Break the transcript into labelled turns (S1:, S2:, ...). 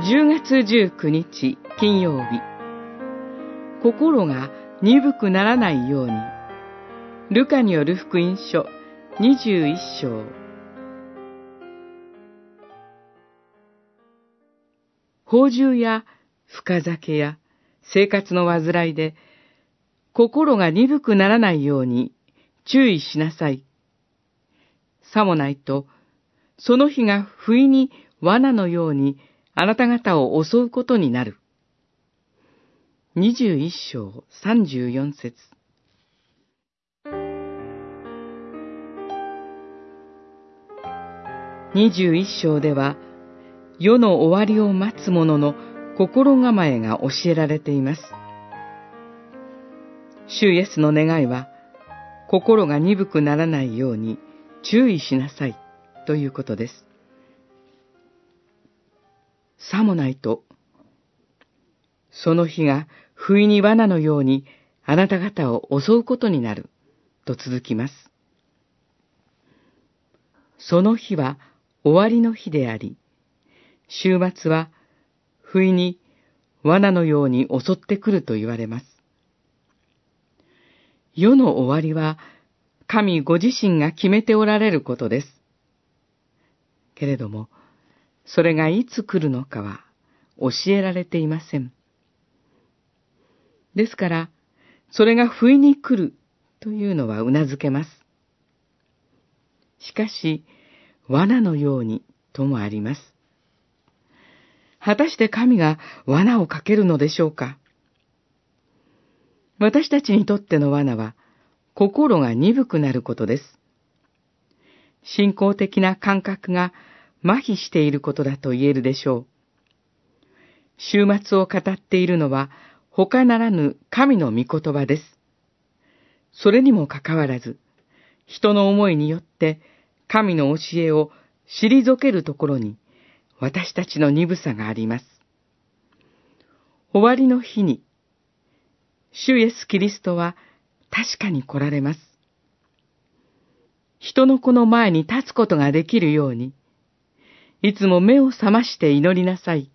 S1: 10月19日金曜日。心が鈍くならないように。ルカによる福音書21章。宝珠や深酒や生活の煩いで心が鈍くならないように注意しなさい。さもないと、その日が不意に罠のようにあなた方を襲うことになる。二十一章三十四節二十一章では、世の終わりを待つ者の心構えが教えられています。主イエスの願いは、心が鈍くならないように注意しなさいということです。さもないと、その日が不意に罠のようにあなた方を襲うことになる、と続きます。その日は終わりの日であり、週末は不意に罠のように襲ってくると言われます。世の終わりは神ご自身が決めておられることです。けれども、それがいつ来るのかは教えられていません。ですから、それが不意に来るというのは頷けます。しかし、罠のようにともあります。果たして神が罠をかけるのでしょうか？私たちにとっての罠は、心が鈍くなることです。信仰的な感覚が麻痺していることだと言えるでしょう。週末を語っているのは他ならぬ神の御言葉です。それにもかかわらず、人の思いによって神の教えを退けるところに私たちの鈍さがあります。終わりの日に、主イエス・キリストは確かに来られます。人の子の前に立つことができるように、いつも目を覚まして祈りなさい。